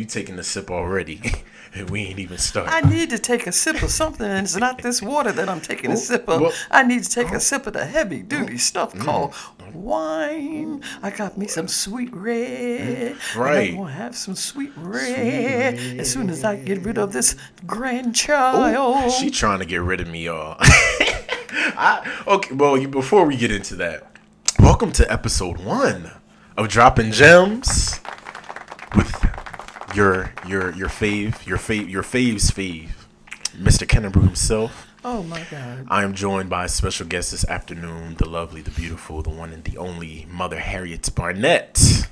You taking the sip already, and we ain't even started. I need to take a sip of something, and it's not this water that I'm taking a sip of. well- I need to take a oh. sip of the heavy duty oh. stuff mm. called wine. I got me some sweet red. Right. I'm gonna have some sweet red, as soon as I get rid of this grandchild. Oh, she trying to get rid of me, y'all. I, okay, well, you, before we get into that, welcome to episode one of Dropping Gems with your your your fave, your fave, your fave's fave, Mr. Kennebrew himself. oh my God. I am joined by a special guest this afternoon, the lovely, the beautiful, the one and the only Mother Harriet Barnett.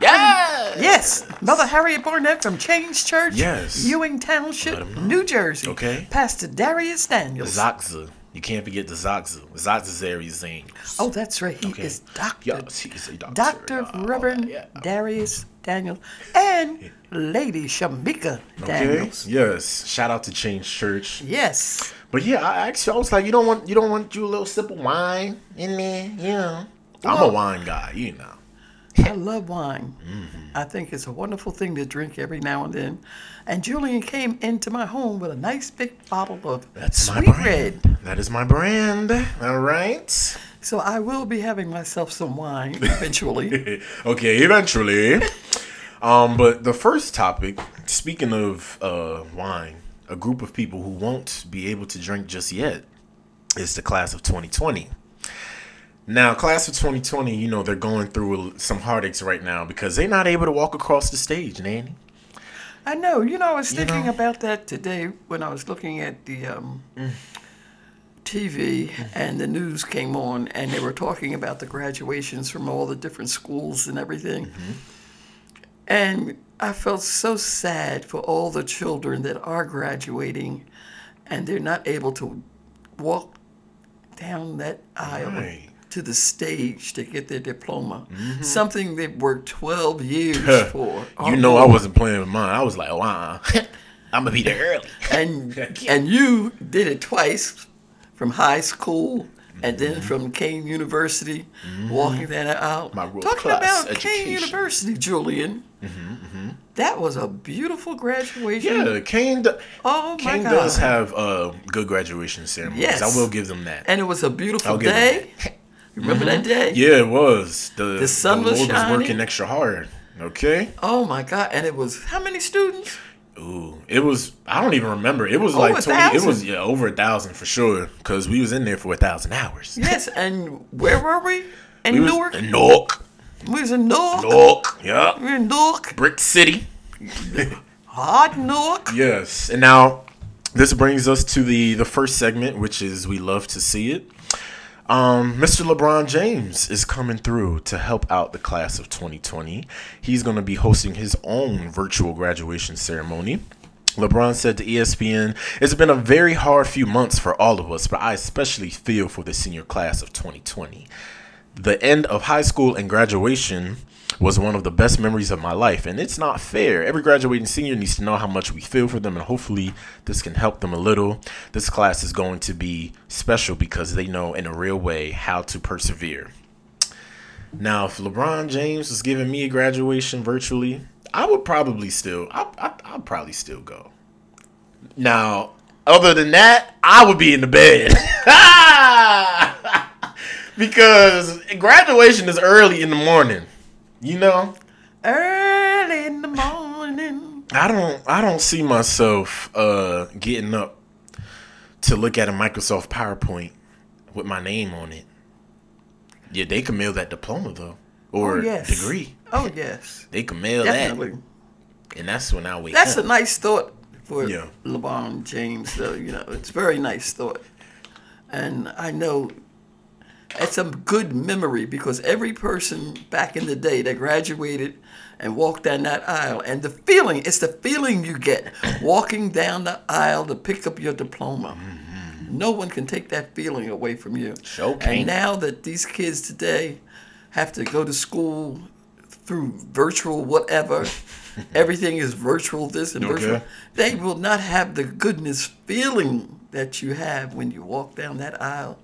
Yes. Yes, Mother Harriet Barnett from Change Church, Yes. Ewing Township, Let 'em know. New Jersey. Okay. Pastor Dharius Daniels. Zaxa. You can't forget the Zaxa. Zaxa's Aries Zane. Oh, that's right. He Okay. is Doctor. Yes, he's a doctor. Dr. Uh, Reverend yeah. Dharius Daniels and Lady Shamika Okay. Daniels. Yes. Shout out to Change Church. Yes. But yeah, I actually I was like, you don't want you don't want you a little sip of wine in there, you know. I'm a wine guy, you know. I love wine. Mm-hmm. I think it's a wonderful thing to drink every now and then. And Julian came into my home with a nice big bottle of That's my sweet brand. red. That is my brand. All right. So I will be having myself some wine eventually. okay, eventually. Um, but the first topic, speaking of uh, wine, a group of people who won't be able to drink just yet is the class of 2020. Now, class of 2020, you know, they're going through some heartaches right now because they're not able to walk across the stage, Nanny. I know. You know, I was You thinking know? about that today when I was looking at the um, Mm. TV and the news came on and they were talking about the graduations from all the different schools and everything. Mm-hmm. And I felt so sad for all the children that are graduating and they're not able to walk down that aisle Right. Mm-hmm. to the stage to get their diploma. Something they've worked 12 years for. You know, I wasn't playing with mine. I was like, wow, I'm going to be there early. and and you did it twice from high school and then from Kean University, walking that. Mm-hmm. World Talking class about Kean. University, Julian. That was a beautiful graduation. Yeah, Kean, do- Oh my Kean God. does have uh, good graduation ceremonies. Yes. I will give them that. And it was a beautiful I'll give them day. Remember that day? Yeah, it was. The, The sun was Lord shining. was working extra hard. Okay. Oh my God! And it was how many students? Ooh, it was. I don't even remember. It was Over like twenty. It was yeah over a thousand for sure. Cause we was in there for a thousand hours. Yes. And where were we? In We Newark. in Newark. We was in Newark. Newark. Yeah. We were in Newark. Brick City. Hard Newark. Yes. And now this brings us to the the first segment, which is we love to see it. Um, Mr. LeBron James is coming through to help out the class of 2020. He's going to be hosting his own virtual graduation ceremony. LeBron said to ESPN, It's been a very hard few months for all of us, but I especially feel for the senior class of 2020. The end of high school and graduation was one of the best memories of my life, and it's not fair. Every graduating senior needs to know how much we feel for them, and hopefully, this can help them a little. This class is going to be special because they know in a real way how to persevere. Now, if LeBron James was giving me a graduation virtually, I would probably still, I, I, I'd probably still go. Now, other than that, I would be in the bed. because graduation is early in the morning. You know, Early in the morning. I don't, I don't see myself uh, getting up to look at a Microsoft PowerPoint with my name on it. Yeah, they can mail that diploma though, or oh, yes. degree. Oh, yes. They can mail Definitely. that, and that's when I wake That's up. a nice thought for Yeah. LeBron James, though. You know, it's a very nice thought. And I know it's a good memory because every person back in the day that graduated and walked down that aisle, and the feeling, it's the feeling you get walking down the aisle to pick up your diploma. Mm-hmm. No one can take that feeling away from you. Sure can't. And now that these kids today have to go to school through virtual whatever, everything is virtual this and virtual, Okay. they will not have the goodness feeling that you have when you walk down that aisle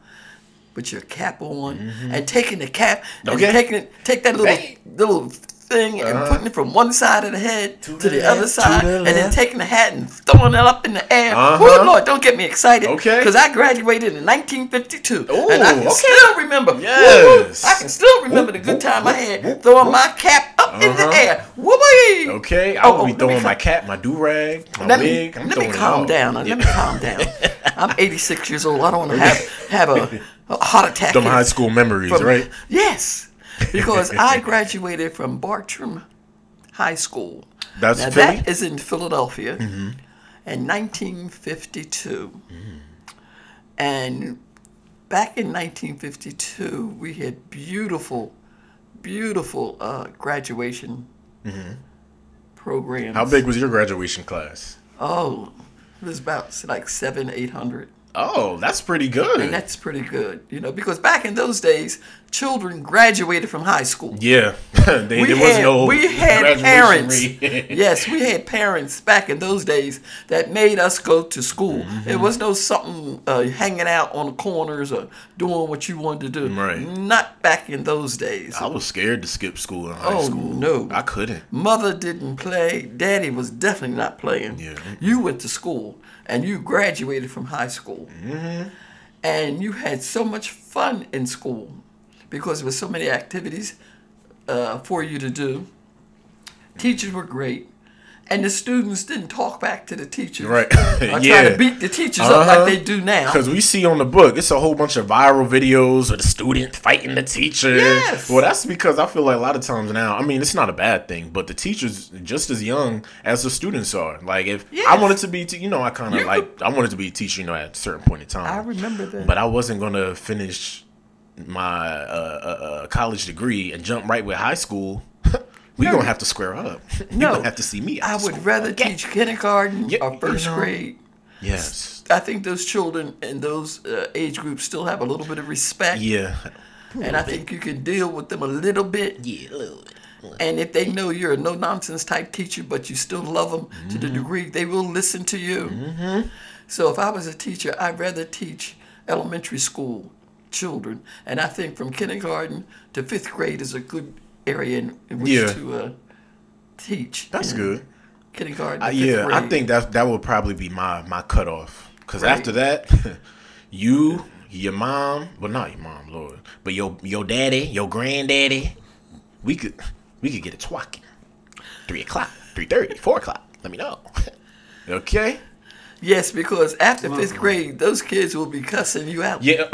with your cap on and taking the cap and Mm-hmm. Taking it, take that little Hey. little thing and Uh-huh. putting it from one side of the head to, the the, other to side, the and then taking the hat and throwing it up in the air. Uh-huh. Woo, Lord, don't get me excited. Okay. Because I graduated in 1952, Ooh, and I can okay. still remember. Yes. woo, I can still remember the good time I had throwing my cap up in the Uh-huh. air. Okay, I Oh, will oh, be throwing my cap, my do rag, my let wig. me, I'm let me calm down. Let me calm down. I'm 86 years old. I don't want to have have a, a heart attack. Them high school memories, from- right? Yes, because I graduated from Bartram High School. That's now Philly? that is in Philadelphia Mm-hmm. in 1952, and back in 1952 we had beautiful, beautiful uh, graduation programs. Mm-hmm. How big was your graduation class? Oh, it was about like seven, eight hundred. Oh, that's pretty good. And that's pretty good, you know, because back in those days, children graduated from high school. yeah, they, We there was had, no we had parents. yes, we had parents back in those days that made us go to school. Mm-hmm. It was no something uh, hanging out on the corners or doing what you wanted to do. Right. Not back in those days. I was scared to skip school in high Oh, school. no. I couldn't. Mother didn't play. Daddy was definitely not playing. Yeah. You went to school and you graduated from high school. Mm-hmm. And you had so much fun in school because there were so many activities uh, for you to do. Teachers were great. And the students didn't talk back to the teachers. Right. Try Yeah. to beat the teachers up Uh-huh. like they do now. Because we see on the book, it's a whole bunch of viral videos of the student fighting the teacher. Yes. Well, that's because I feel like a lot of times now, I mean, it's not a bad thing, but the teachers just as young as the students are. Like, if I wanted to be, t- you know, I kind of like, I wanted to be a teacher, you know, at a certain point in time. I remember that. But I wasn't going to finish my uh, uh, uh, college degree and jump right with high school. we No. going to have to square up. You're No. going to have to see me. I would school. rather Okay. teach kindergarten Yeah, or you first know. grade. Yes. I think those children in those uh, age groups still have a little bit of respect. Yeah. and I think you can deal with them a little bit. Yeah, a little bit. And if they know you're a no nonsense type teacher, but you still love them to Mm-hmm. the degree they will listen to you. So if I was a teacher, I'd rather teach elementary school children. And I think from kindergarten to fifth grade is a good area in, in which Yeah. to uh, teach. That's good. Kindergarten. Uh, yeah, I think that that would probably be my my cutoff. Because Right. after that, you, your mom, well not your mom, Lord, but your your daddy, your granddaddy, we could we could get a twacking. Three o'clock, three thirty, four o'clock. Let me know. okay. Yes, because after fifth grade, those kids will be cussing you out. Yeah.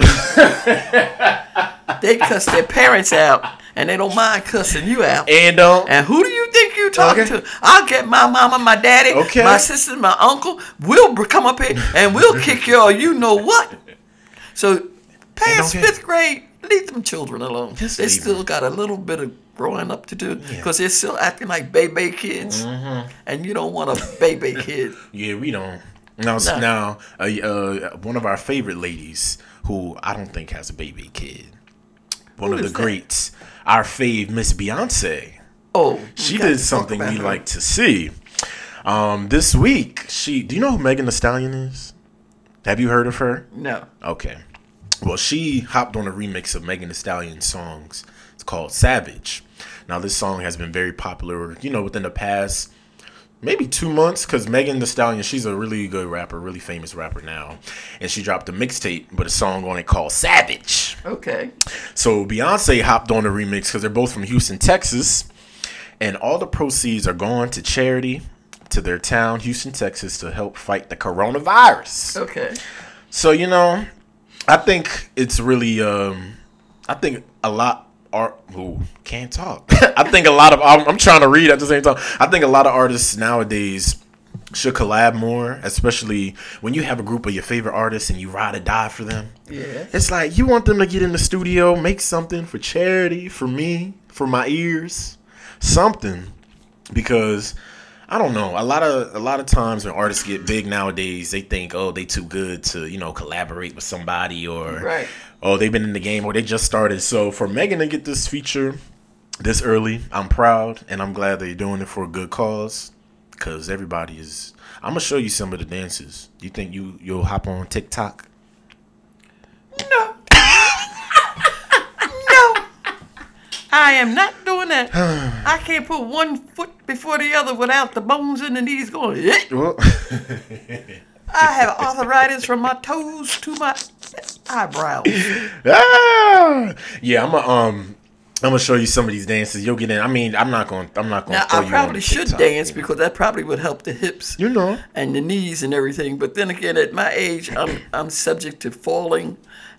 They cuss their parents out, and they don't mind cussing you out. and um. And who do you think you talking Okay. to? I'll get my mama, my daddy, Okay. my sister, my uncle. We'll come up here and we'll kick your you know what. So past get- fifth grade, leave them children alone. Just they still got a little bit of growing up to do Yeah. Mm-hmm. because they're still acting like baby kids, and you don't want a baby kid. Yeah, we don't. Now, No. now, uh, uh, one of our favorite ladies, who I don't think has a baby kid, one Who of the that? greats, our fave Miss Beyonce. Oh, She did something we her. like to see. Um, this week, she. Do you know who Megan Thee Stallion is? Have you heard of her? No. Okay. Well, she hopped on a remix of Megan Thee Stallion's songs. It's called Savage. Now, this song has been very popular, you know, within the past maybe two months because Megan Thee Stallion, she's a really good rapper, really famous rapper now. And she dropped a mixtape with a song on it called Savage. Okay. So Beyonce hopped on the remix because they're both from Houston, Texas, and all the proceeds are going to charity to their town, Houston, Texas, to help fight the coronavirus. Okay. So you know, I think it's really, um, I think a lot art. who can't talk. I think a lot of. I'm, I'm trying to read at the same time. I think a lot of artists nowadays should collab more, especially when you have a group of your favorite artists and you ride or die for them. Yeah. It's like you want them to get in the studio, make something for charity, for me, for my ears, something. Because I don't know, a lot of a lot of times when artists get big nowadays, they think, oh, they too good to you know collaborate with somebody or Right. Oh they've been in the game or they just started. So for Megan to get this feature this early, I'm proud and I'm glad they're doing it for a good cause. Cause everybody is. I'm gonna show you some of the dances. You think you you'll hop on TikTok? No. No. I am not doing that. I can't put one foot before the other without the bones in the knees going. Well, I have arthritis from my toes to my eyebrows. ah! yeah, I'm a, um, I'm gonna show you some of these dances. You'll get in. I mean, I'm not gonna, I'm not gonna. Now I probably should TikTok, dance you know. because that probably would help the hips. You know. and the knees and everything. But then again, at my age, I'm I'm subject to falling,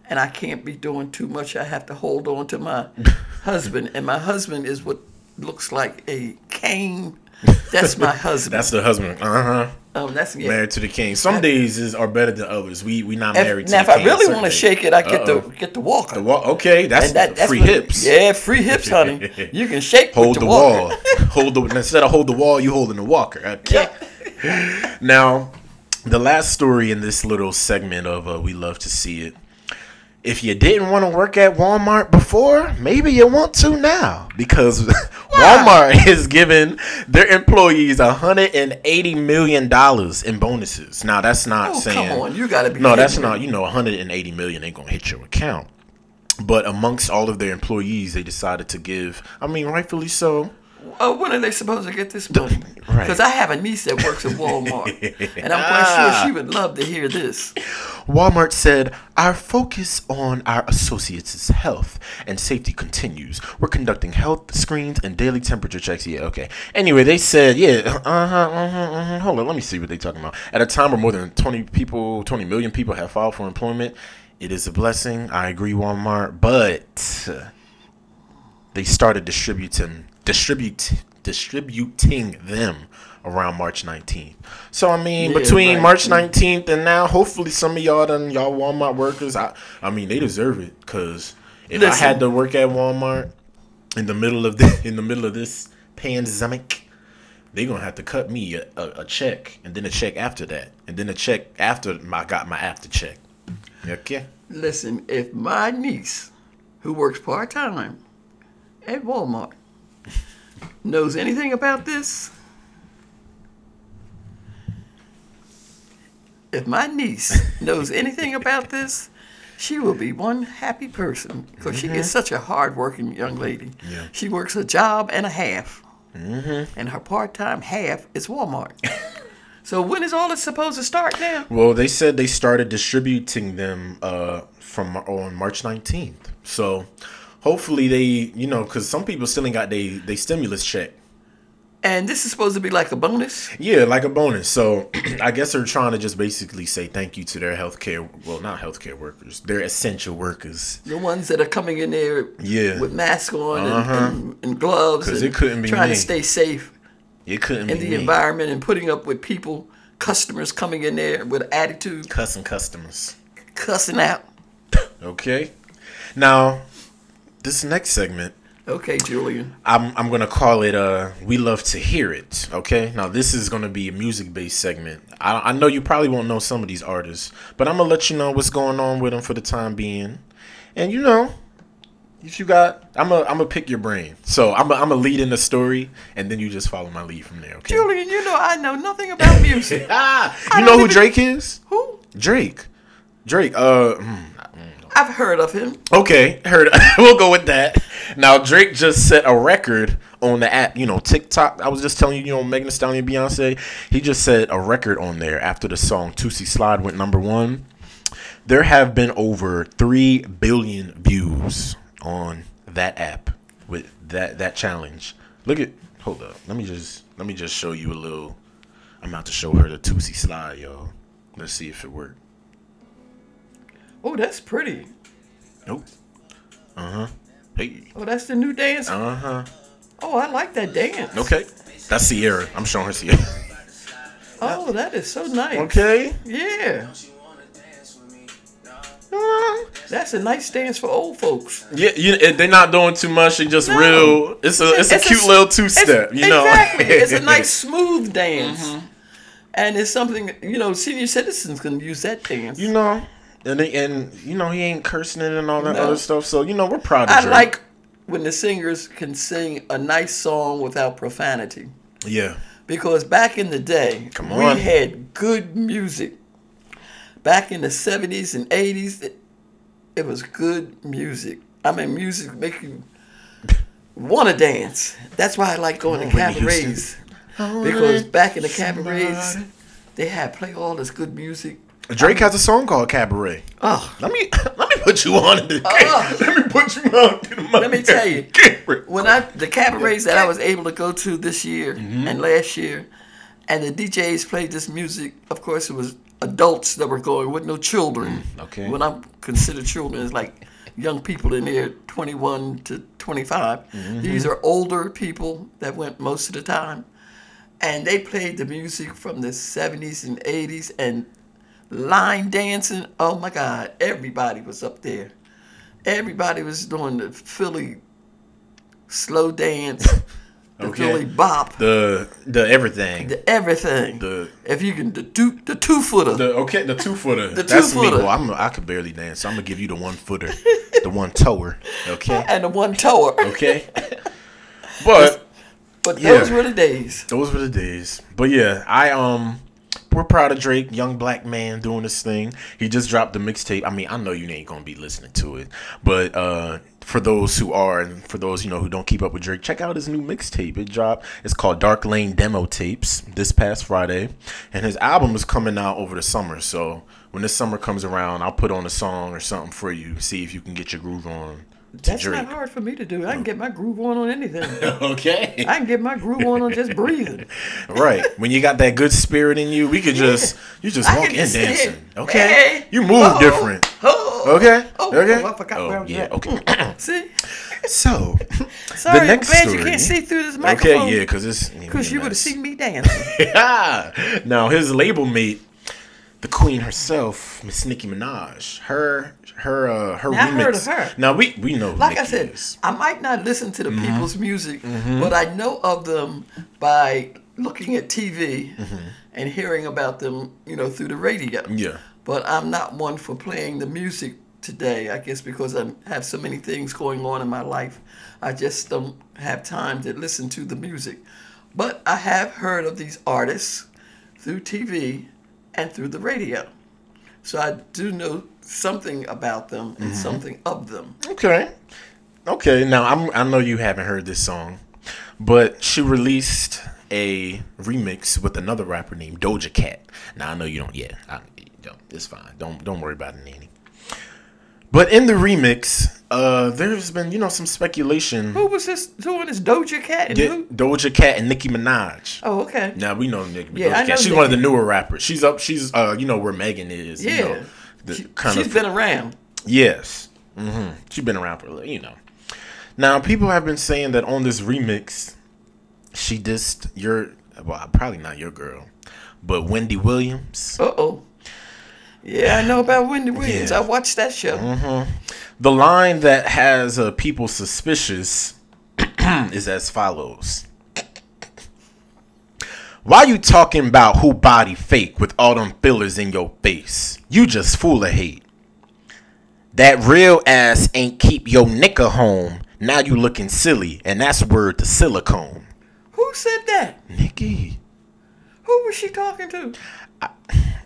and I can't be doing too much. I have to hold on to my husband, and my husband is what looks like a cane. That's my husband. That's the husband. Uh huh. Um, that's yeah. Married to the king. Some days is are better than others. We we not If- married to now, if. I really want to shake it, I get Uh-oh. the get the walker. The wall. Okay, that's, that- that's free what- hips. Yeah, free hips, honey. You can shake Hold the the, wall. hold the instead of hold the wall, you holding the walker. Okay. Now, the last story in this little segment of uh, we love to see it. If you didn't want to work at Walmart before, maybe you want to now because Walmart is giving their employees 180 million dollars in bonuses. Now, that's not Oh, saying come on, you gotta be. no, that's me. not. You know, 180 million ain't gonna hit your account. But amongst all of their employees, they decided to give. I mean, rightfully so. Oh, when are they supposed to get this money? Right. Because I have a niece that works at Walmart, and I'm quite sure she would love to hear this. Walmart said, Our focus on our associates' health and safety continues. We're conducting health screens and daily temperature checks. Yeah, okay. Anyway, they said, Yeah, uh huh, uh huh, uh huh. Hold on, let me see what they're talking about. At a time where more than 20 people, 20 million people have filed for employment, it is a blessing. I agree, Walmart, but they started distributing distribute distributing them around March 19th. So I mean, Yeah, between right. March 19th and now, hopefully some of y'all done y'all Walmart workers. I I mean, they deserve it because if I had to work at Walmart in the middle of the in the middle of this pandemic. They gonna have to cut me a, a, a check, and then a check after that, and then a check after I got my after check. Okay. Listen, if my niece, who works part time at Walmart, knows anything about this, if my niece knows anything about this, she will be one happy person because she is such a hard-working young lady. Yeah. She works a job and a half, and her part-time half is Walmart. so when is all this supposed to start now? Well, they said they started distributing them uh, from on March 19th. So hopefully they, you know, because some people still ain't got they they stimulus check. And this is supposed to be like a bonus. Yeah, like a bonus. So I guess they're trying to just basically say thank you to their healthcare. Well, not healthcare workers. They're essential workers. The ones that are coming in there Yeah. with masks on and- Uh-huh. and, and gloves 'Cause and it couldn't be trying me. to stay safe It couldn't in the me. environment and putting up with people, customers coming in there with attitude, Cussing customers. cussing out. Okay. Now, this next segment Okay, Julian. I'm I'm gonna call it uh we love to hear it. Okay, now this is gonna be a music based segment. I I know you probably won't know some of these artists, but I'm gonna let you know what's going on with them for the time being, and you know. If you got, I'm gonna I'm gonna pick your brain. So I'm gonna I'm gonna lead in the story, and then you just follow my lead from there. Okay. Julian, you know I know nothing about music. Ah, you know who Drake is? Who? Drake. Drake. Uh. hmm, I've heard of him. Okay, heard. we'll go with that. Now Drake just set a record on the app. You know, TikTok. I was just telling you, you know, Megan Thee Stallion, Beyonce. He just set a record on there after the song "Toosie Slide" went number one. There have been over three billion views on that app with that that challenge. Look at. Hold up. Let me just let me just show you a little. I'm about to show her the Toosie Slide, y'all. Let's see if it worked. Oh, that's pretty. Nope. Uh huh. Hey. Oh, that's the new dance. Uh huh. Oh, I like that dance. Okay. That's Ciara. I'm showing her Ciara. Oh, that is so nice. Okay. Yeah, Uh, that's a nice dance for old folks. yeah, you, they're not doing too much. They just No. real. It's a it's, a cute s- little two step. You know. Exactly. it's a nice smooth dance. Mm-hmm. And it's something, you know, senior citizens can use that dance. you know, and and you know he ain't cursing it and all that No. other stuff. So you know we're proud of I Drake. like when the singers can sing a nice song without profanity. Yeah. Because back in the day, we had good music. Back in the 70s and 80s, it, it was good music. I mean, music make you want to dance. That's why I like going to cabarets. Because back in the cabarets, they had play all this good music. Drake has a song called Cabaret. Oh, Let me let me put you on the Uh. let me put you on to the Let me tell you, Cabaret. when I the cabarets that I was able to go to this year Mm-hmm. and last year, and the DJs played this music. Of course, it was adults that were going with no children. Mm, okay. When I consider children, it's like young people in there, 21 to 25. Mm-hmm. These are older people that went most of the time, and they played the music from the 70s and 80s and line dancing. Oh my God! Everybody was up there. Everybody was doing the Philly slow dance, the Okay. Philly bop, The the everything. the everything. The if you can, the two, the two footer. the okay the two footer. The two-footer. Well, I'm I could barely dance. So I'm gonna give you the one footer, the one tower. Okay. and the one tower. Okay. But But Yeah. those were the days. those were the days. But yeah, I um we're proud of Drake, young black man doing this thing. He just dropped the mixtape. I mean, I know you ain't gonna be listening to it, but uh for those who are and for those you know who don't keep up with Drake, check out his new mixtape. It dropped. It's called Dark Lane Demo Tapes this past Friday, and his album is coming out over the summer. So when this summer comes around, I'll put on a song or something for you. See if you can get your groove on. That's Drake. not hard for me to do. I can oh. get my groove on on anything. Okay. I can get my groove on on just breathing. Right. When you got that good spirit in you, we could just you just I walk in just dancing. here. Okay. Hey. You move Oh. different. Oh, Okay. Oh, okay. oh, I forgot oh, where I was yeah. at. Okay. see? so Sorry, the next I'm glad story. you can't see through this microphone. Okay. Yeah. Because it's Because you would have seen me dancing. now his label mate, the queen herself, Miss Nicki Minaj. Her her uh her Now, remix. heard of her. Now we we know. Like I said, is. I might not listen to the Mm-hmm. people's music, but I know of them by looking at TV and hearing about them, you know, through the radio. Yeah. But I'm not one for playing the music today. I guess because I have so many things going on in my life, I just don't have time to listen to the music. But I have heard of these artists through TV and through the radio. So I do know something about them and mm-hmm. something of them. Okay. Okay. Now I'm I know you haven't heard this song, but she released a remix with another rapper named Doja Cat. Now I know you don't yet. I, don't, it's fine. Don't don't worry about it, Nanny. But in the remix, uh, there's been you know some speculation. Who was this doing this Doja Cat and Yeah, who? Doja Cat and Nicki Minaj. Oh, okay. Now we know Nicki Yeah, Doja I Cat. know She's one of the newer rappers. She's up. She's uh, you know where Megan is. Yeah. You know, the She, kind has of been around. Yes. hmm She's been around for a little, you know. Now, people have been saying that on this remix, she dissed your, well, probably not your girl, but Wendy Williams. Uh oh. Yeah, I know about Wendy Williams. Yeah. I watched that show. The line that has uh, people suspicious is as follows. Why you talking about who body fake with all them fillers in your face? You just full of hate. That real ass ain't keep your nigga home. Now you looking silly, and that's word to silicone. Who said that? Nicki, Who was she talking to? I,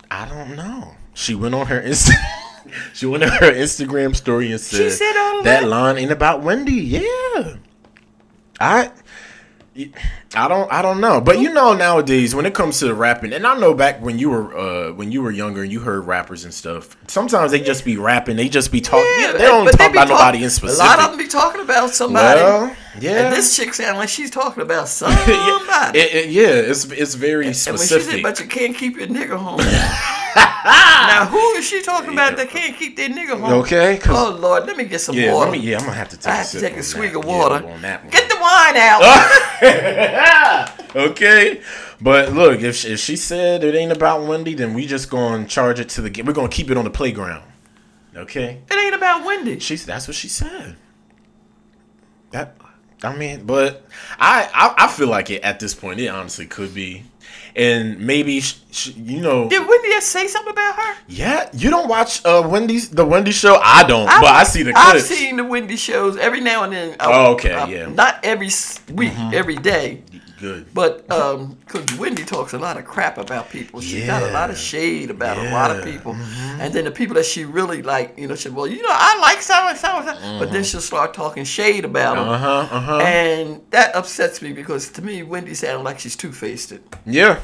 I don't know. She went on her Insta. she went on her Instagram story and said, said that that? line ain't about Wendy. Yeah, I. I don't I don't know. But you know nowadays when it comes to the rapping and I know back when you were uh when you were younger and you heard rappers and stuff, sometimes they just be rapping, they just be talking yeah, they don't talk about talk- nobody in specific. A lot of them be talking about somebody. well, yeah. And this chick sound like she's talking about somebody. yeah, it- it- yeah, it's it's very And when she said, specific. but you can't keep your nigga home. now, who is she talking about that can't keep their nigga home? Okay, 'cause- Oh, Lord, let me get some yeah, water. let me, yeah, I'm gonna have to take I a have to sip take a swig that. of Yeah, water. on that one. Get the wine out. okay, but look, if she, if she said it ain't about Wendy, then we just gonna charge it to the. We're gonna keep it on the playground. Okay, it ain't about Wendy. she's that's what she said. That I mean, but I I, I feel like it at this point. It honestly could be, and maybe sh sh you know. Did Wendy just say something about her? Yeah, you don't watch uh Wendy's the Wendy show. I don't, I've- but I see the clips. I've seen the Wendy shows every now and then. I- Oh, okay, I- yeah. Not every week, every day. Good. But because Wendy talks a lot of crap about people, she got a lot of shade about a lot of Yeah. people, and then the people that she really like, you know, she well, you know, I like so and so, and so," but then she'll start talking shade about them, Uh huh. Uh huh. and that upsets me because to me, Wendy sounds like she's two faced, and Yeah.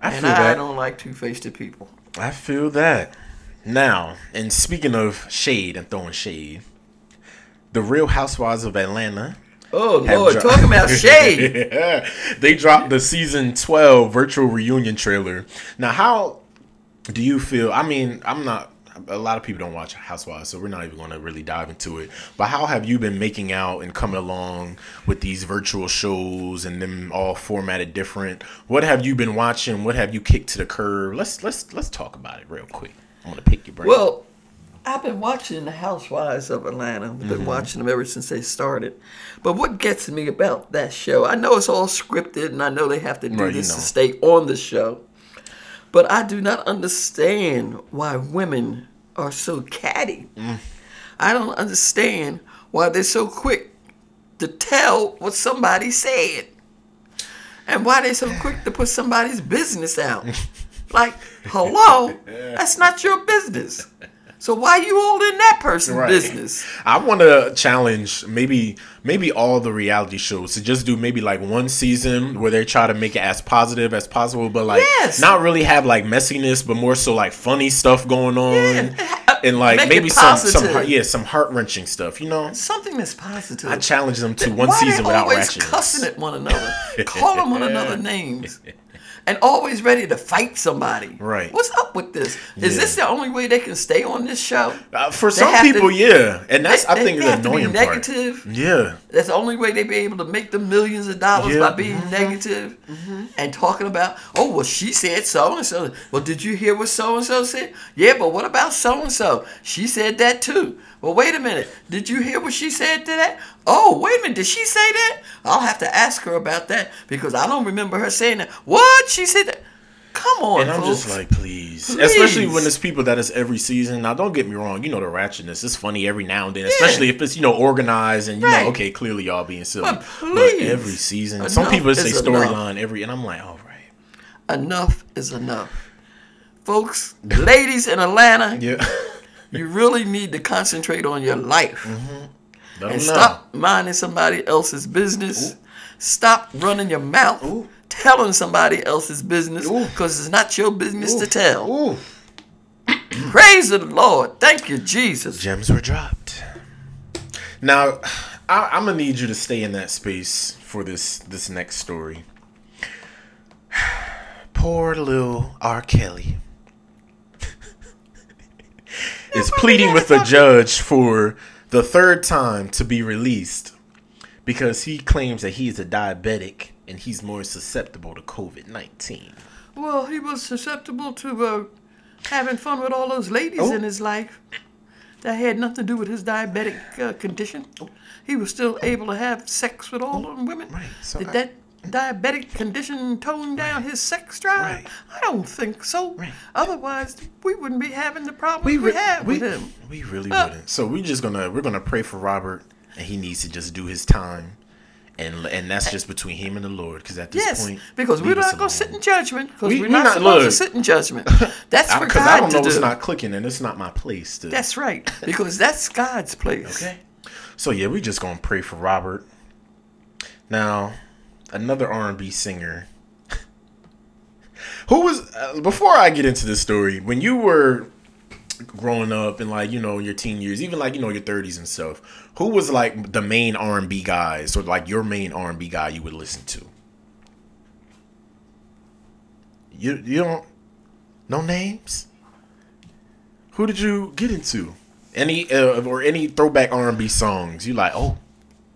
I feel I that. don't like two faced people. I feel that. Now, and speaking of shade and throwing shade, the Real Housewives of Atlanta. Oh have Lord, dro- talking about shade. Yeah. They dropped the season 12 virtual reunion trailer. Now, how do you feel? I mean, I'm not. A lot of people don't watch Housewives, so we're not even going to really dive into it. But how have you been making out and coming along with these virtual shows and them all formatted different? What have you been watching? What have you kicked to the curb? Let's let's let's talk about it real quick. I'm gonna pick your brain. Well, I've been watching the Housewives of Atlanta. I've been Mm-hmm. watching them ever since they started. But what gets me about that show, I know it's all scripted and I know they have to do Right, you this know. to stay on the show. But I do not understand why women are so catty. Mm. I don't understand why they're so quick to tell what somebody said. And why they're so quick to put somebody's business out. Like, hello, that's not your business. So why you all in that person's Right. business? I want to challenge maybe maybe all the reality shows to just do maybe like one season where they try to make it as positive as possible, but like Yes. not really have like messiness, but more so like funny stuff going on, Yeah. and like Make maybe some some heart, yeah some heart wrenching stuff. You know, Something that's positive. I challenge them to one season without ratchetness. cussing at one another, calling one another names, and always ready to fight somebody. Right. What's up with this? Is Yeah. this the only way they can stay on this show? Uh, for They some have to- people, yeah, and that's I think they the have to be annoying part. negative. Yeah, That's the only way they be able to make the millions of dollars Yeah. by being negative and talking about, oh, well, she said so and so. Well, did you hear what so and so said? Yeah, but what about so and so? She said that too. Well, wait a minute. Did you hear what she said to that? Oh, wait a minute. Did she say that? I'll have to ask her about that because I don't remember her saying that. What? She said that? Come on, And I'm folks. just like, please. Especially when it's people that is every season. Now, don't get me wrong. You know the ratchetness. It's funny every now and then, especially if it's you know organized and you Right. know okay, clearly y'all being silly. But But, please, every season, some people say storyline every, and I'm like, all right, enough is enough. Folks, ladies in Atlanta, yeah. you really need to concentrate on your life. Mm-hmm. 'em and know. stop minding somebody else's business. Stop running your mouth, Ooh. telling somebody else's business because it's not your business to tell. Ooh, Praise the Lord. Thank you, Jesus. gems were dropped. Now, I, I'm gonna need you to stay in that space for this this next story. Poor little R. Kelly is pleading with the judge for the third time to be released because he claims that he's a diabetic and he's more susceptible to COVID 19. Well, he was susceptible to uh, having fun with all those ladies Oh. in his life. That had nothing to do with his diabetic uh, condition. He was still able to have sex with all them women. Right, so Did I- that diabetic condition tone down his sex drive? Right. I don't think so. Right. Otherwise, we wouldn't be having the problems we, re- have we, with him. we really Uh. wouldn't. So we're just gonna we're gonna pray for Robert, and he needs to just do his time, and and that's just between him and the Lord. Because at this Yes, point, because we're not going to sit in judgment. Because We- we, are we not, not- supposed look. to sit in judgment. That's for Because God I don't know to do. not clicking, and it's not my place to. That's right. Because that's God's place. okay. So yeah, we're just gonna pray for Robert. Now, another R and B singer. Who was uh, before I get into this story? When you were growing up and like you know your teen years, even like you know your thirties and stuff, who was like the main R and B guys or like your main R and B guy you would listen to? You you don't no names. Who did you get into? Any uh, or any throwback R and B songs you like? Oh,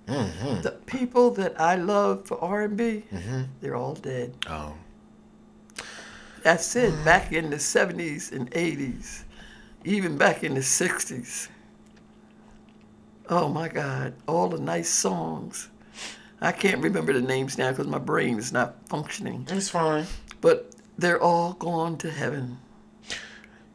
The people that I love for R&B, Mm-hmm. they're all dead. oh, That's it. Back in the 70s and 80s, even back in the 60s. Oh my God, all the nice songs. I can't remember the names now because my brain is not functioning. it's fine. But they're all gone to heaven.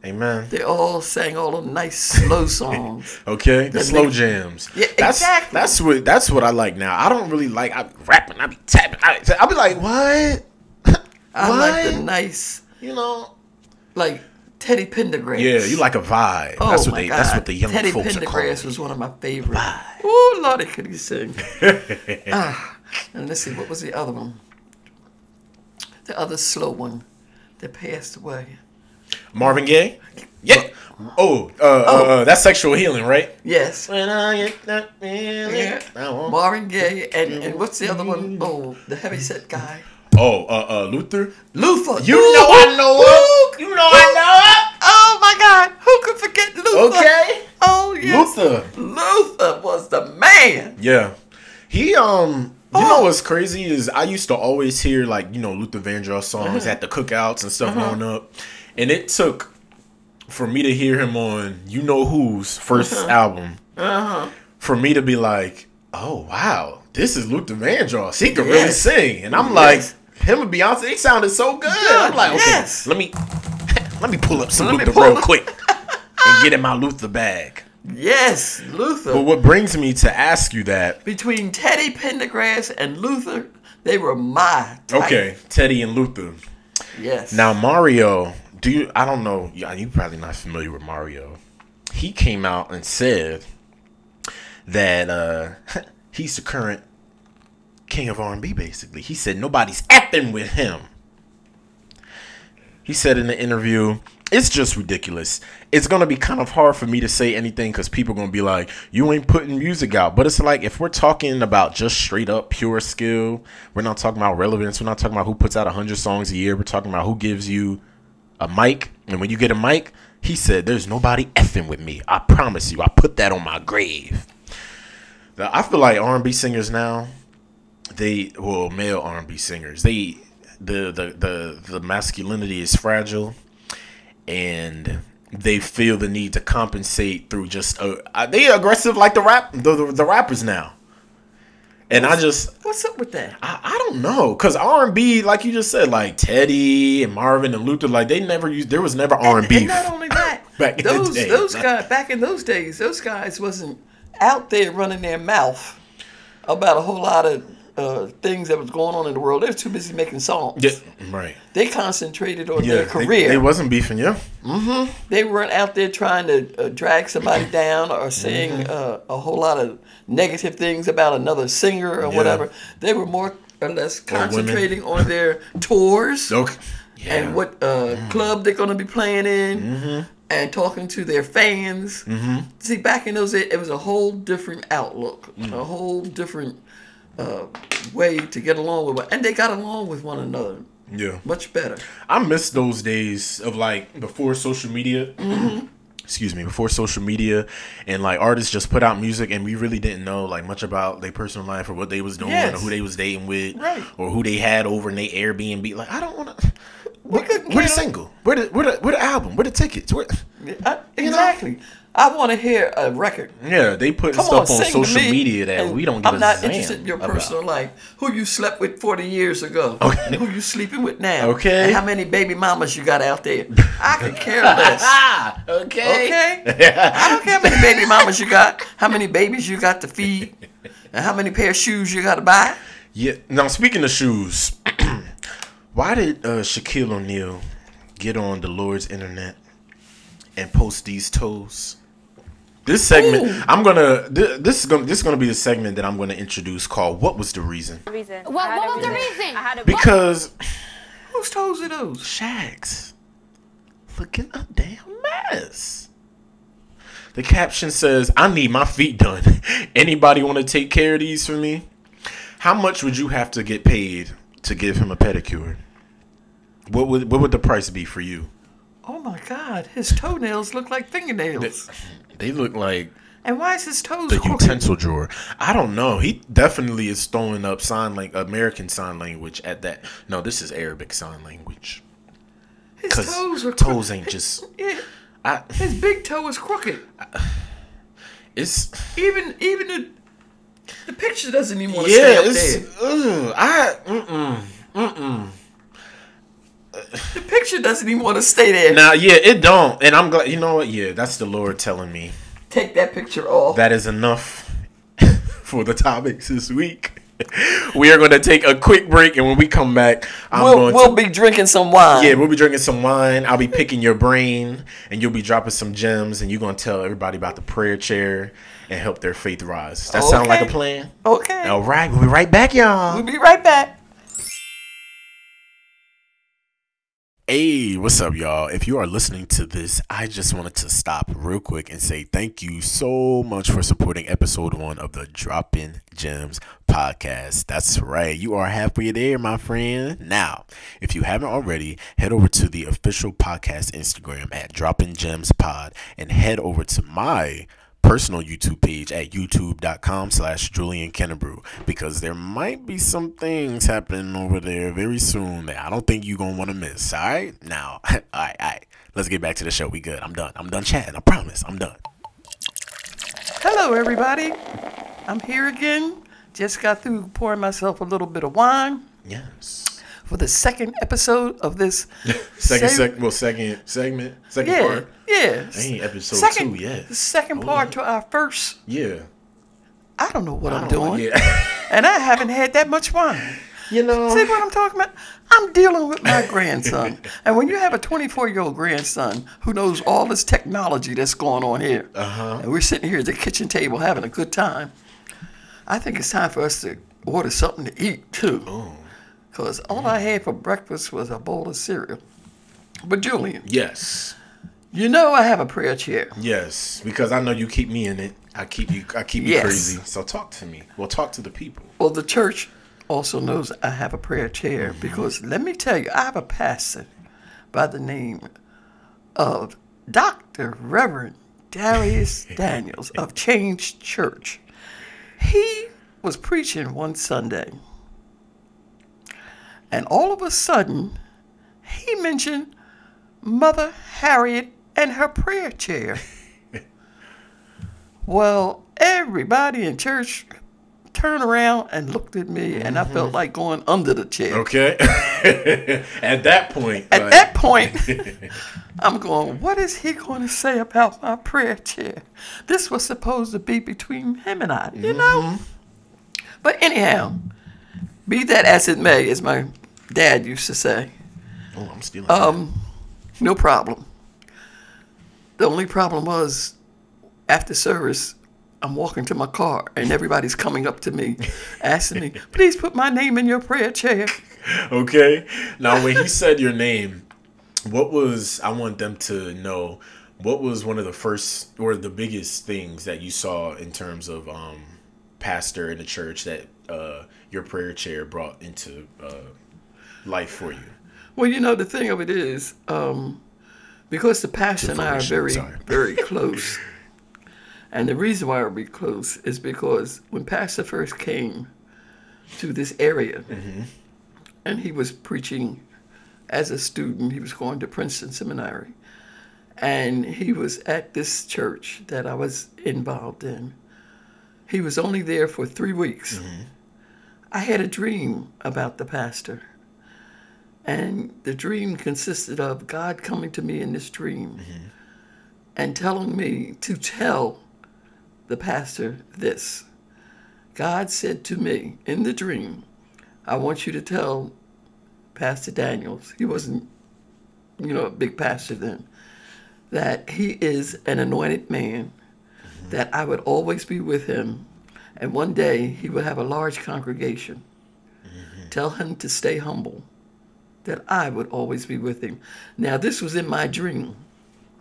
Amen. They all sang all the nice slow songs. Okay, the That slow make- jams. Yeah, that's, exactly. That's what that's what I like now. I don't really like I rapping. I be tapping. I, I be like, what? I what? like the nice, you know? like Teddy Pendergrass. Yeah, you like a vibe. Oh that's what my they. God. That's what the young Teddy folks. Pendergrass was one of my favorites. Oh Lordy, could he sing? ah, and let's see, what was the other one? The other slow one that passed away. Marvin Gaye. Yeah. Oh, uh, uh, uh, that's sexual healing, right? Yes. When I get that feeling, Yeah. Marvin Gaye and, and what's the other one? Oh, the heavyset guy. Oh, uh, uh, Luther. Luther. You know I know it. You know I know Oh my God! Who could forget Luther? Okay. Oh yes. Luther. Luther was the man. Yeah. He um you Oh. know what's crazy is I used to always hear like, you know, Luther Vandross songs Uh-huh. at the cookouts and stuff growing up. And it took for me to hear him on You Know Who's 1st album Uh-huh. for me to be like, Oh wow, this is Luther Vandross. He can really sing. And I'm Yes. like, him and Beyonce, they sounded so good. I'm like, okay, Yes. let me let me pull up some Let Luther real up- quick and get in my Luther bag. Yes, Luther. But what brings me to ask you that Between Teddy Pendergrass and Luther, they were my type. Okay, Teddy and Luther. Yes. Now Mario, do you? I don't know. Yeah, you probably not familiar with Mario. He came out and said that uh, he's the current king of R&B. Basically, he said nobody's effing with him. He said in the interview, "It's just ridiculous. It's gonna be kind of hard for me to say anything because people are gonna be like, you ain't putting music out." But it's like if we're talking about just straight up pure skill, we're not talking about relevance. We're not talking about who puts out hundred songs a year. We're talking about who gives you a mic, and when you get a mic, he said, "There's nobody effing with me. I promise you. I put that on my grave." Now, I feel like R&B singers now, they well, male R&B singers, they the the the the masculinity is fragile, and they feel the need to compensate through just uh, they aggressive like the rap the, the, the rappers now. And I just What's up with that? I, I don't know because R and B like you just said like Teddy and Marvin and Luther like they never used there was never R and B not only that, Back in the those day. those guys back in those days, those guys wasn't out there running their mouth about a whole lot of uh, things that was going on in the world. They were too busy making songs. yeah, right They concentrated on yeah their career. They, They, wasn't beefing yeah Mhm. They weren't out there trying to uh, drag somebody down or Mm-hmm. saying uh, a whole lot of negative things about another singer or Yeah. whatever. They were more or less concentrating on their tours. okay yeah. and what uh, club they're going to be playing in, and talking to their fans. See, back in those days, it was a whole different outlook, a whole different uh, way to get along with, one- and they got along with one another yeah much better. I miss those days of like before social media. Mm-hmm. Excuse me, before social media, and like artists just put out music, and we really didn't know like much about their personal life or what they was doing or who they was dating with, Right. or who they had over in their Airbnb. Like I don't want to. Couldn't where the single? Where the where the, where the album? Where the tickets? Where? I, exactly. I want to hear a record. Yeah, they put Come stuff on, on social me. media that we don't give I'm not interested in your about. personal life. Who you slept with 40 years ago? Okay. Who you sleeping with now? Okay. And how many baby mamas you got out there? I could care less. Okay. Okay. I don't care how many baby mamas you got, how many babies you got to feed, and how many pair of shoes you got to buy. Yeah. Now speaking of shoes, why did uh, Shaquille O'Neal get on the Lord's internet and post these toes? This segment, Ooh. I'm gonna. Th- this is gonna. This is gonna be the segment that I'm gonna introduce called "What was the reason?" What, reason. I what a was the reason? I Because Whose toes are those? Shaq's looking a damn mess. The caption says, "I need my feet done. Anybody want to take care of these for me? How much would you have to get paid to give him a pedicure? What would what would the price be for you? Oh my God, his toenails look like fingernails. They look like And why is his toes the crooked? utensil drawer. I don't know. He definitely is throwing up sign like American sign language at that. No, this is Arabic sign language. His toes are toes crooked. ain't just. Yeah, I. his big toe is crooked. It's Even even the the picture doesn't even want to stay yeah. up It's. there. Ugh, I. Mm-mm, mm-mm. The picture doesn't even want to stay there. Now, yeah, it don't, and I'm glad. You know what? Yeah, that's the Lord telling me Take that picture off. that is enough for the topics this week. we are going to take a quick break, and when we come back, I'm We'll, going we'll to. be drinking some wine. yeah, we'll be drinking some wine. I'll be picking your brain, and you'll be dropping some gems, and you're going to tell everybody about the prayer chair and help their faith rise. That sound like a plan? Okay. All right, we'll be right back, y'all. We'll be right back. Hey, what's up, y'all? If you are listening to this, I just wanted to stop real quick and say thank you so much for supporting episode one of the Dropping Gems podcast. That's right, you are halfway there, my friend. Now, if you haven't already, head over to the official podcast Instagram at Dropping Gems Pod and head over to my personal YouTube page at youtube.com slash Julian Kennebrew because there might be some things happening over there very soon that I don't think you're going to want to miss. All right? Now, all right, all right. Let's get back to the show. We good. I'm done. I'm done chatting. I promise. I'm done. Hello, everybody. I'm here again. Just got through pouring myself a little bit of wine Yes. For the second episode of this. Second, seg- well, second segment, second Yeah, part. yeah. Ain't episode second, two yet. The second Hold part on. to our first. Yeah. I don't know what I I'm doing, Yeah. and I haven't had that much wine. you know. See what I'm talking about? I'm dealing with my grandson. And when you have a 24 year old grandson who knows all this technology that's going on here, Uh-huh. and we're sitting here at the kitchen table having a good time, I think it's time for us to order something to eat too. Oh. Because all mm-hmm. I had for breakfast was a bowl of cereal. But Julian, Yes. you know I have a prayer chair. Yes, because I know you keep me in it. I keep you. I keep you Yes. crazy. So talk to me. Well, talk to the people. Well, the church also knows I have a prayer chair mm-hmm. because let me tell you, I have a pastor by the name of Dr. Reverend Dharius Daniels of Change Church. He was preaching one Sunday, and all of a sudden, he mentioned Mother Harriet and her prayer chair. well, everybody in church turned around and looked at me, and I felt mm-hmm. like going under the chair. Okay. At that point. At that point, I'm going, what is he going to say about my prayer chair? This was supposed to be between him and I, you know? Mm-hmm. But anyhow, be that as it may, as my dad used to say, Oh, I'm stealing. um, no problem. The only problem was after service, I'm walking to my car and everybody's coming up to me asking me, please put my name in your prayer chair. okay. Now, when he said your name, what was I want them to know? What was one of the first or the biggest things that you saw in terms of um, pastor in the church that uh, your prayer chair brought into uh, life for you? Well, you know, the thing of it is, um, because the pastor and I are very, very close. And the reason why we're close is because when Pastor first came to this area, and he was preaching as a student, he was going to Princeton Seminary, and he was at this church that I was involved in. He was only there for three weeks. I had a dream about the pastor. And the dream consisted of God coming to me in this dream mm-hmm. and telling me to tell the pastor this. God said to me in the dream, I want you to tell Pastor Daniels, he wasn't, you know, a big pastor then, that he is an anointed man, mm-hmm. that I would always be with him, and one day he would have a large congregation. Mm-hmm. Tell him to stay humble that I would always be with him. Now, this was in my dream.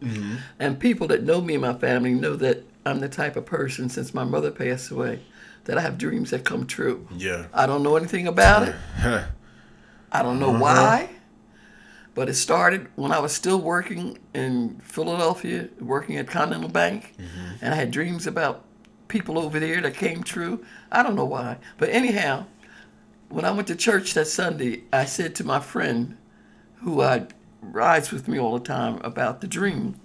Mm-hmm. And people that know me and my family know that I'm the type of person, since my mother passed away, that I have dreams that come true. Yeah. I don't know anything about it. I don't know uh-huh. why. But it started when I was still working in Philadelphia, working at Continental Bank. Mm-hmm. And I had dreams about people over there that came true. I don't know why. But anyhow, when I went to church that Sunday, I said to my friend, who I rides with me all the time, about the dream.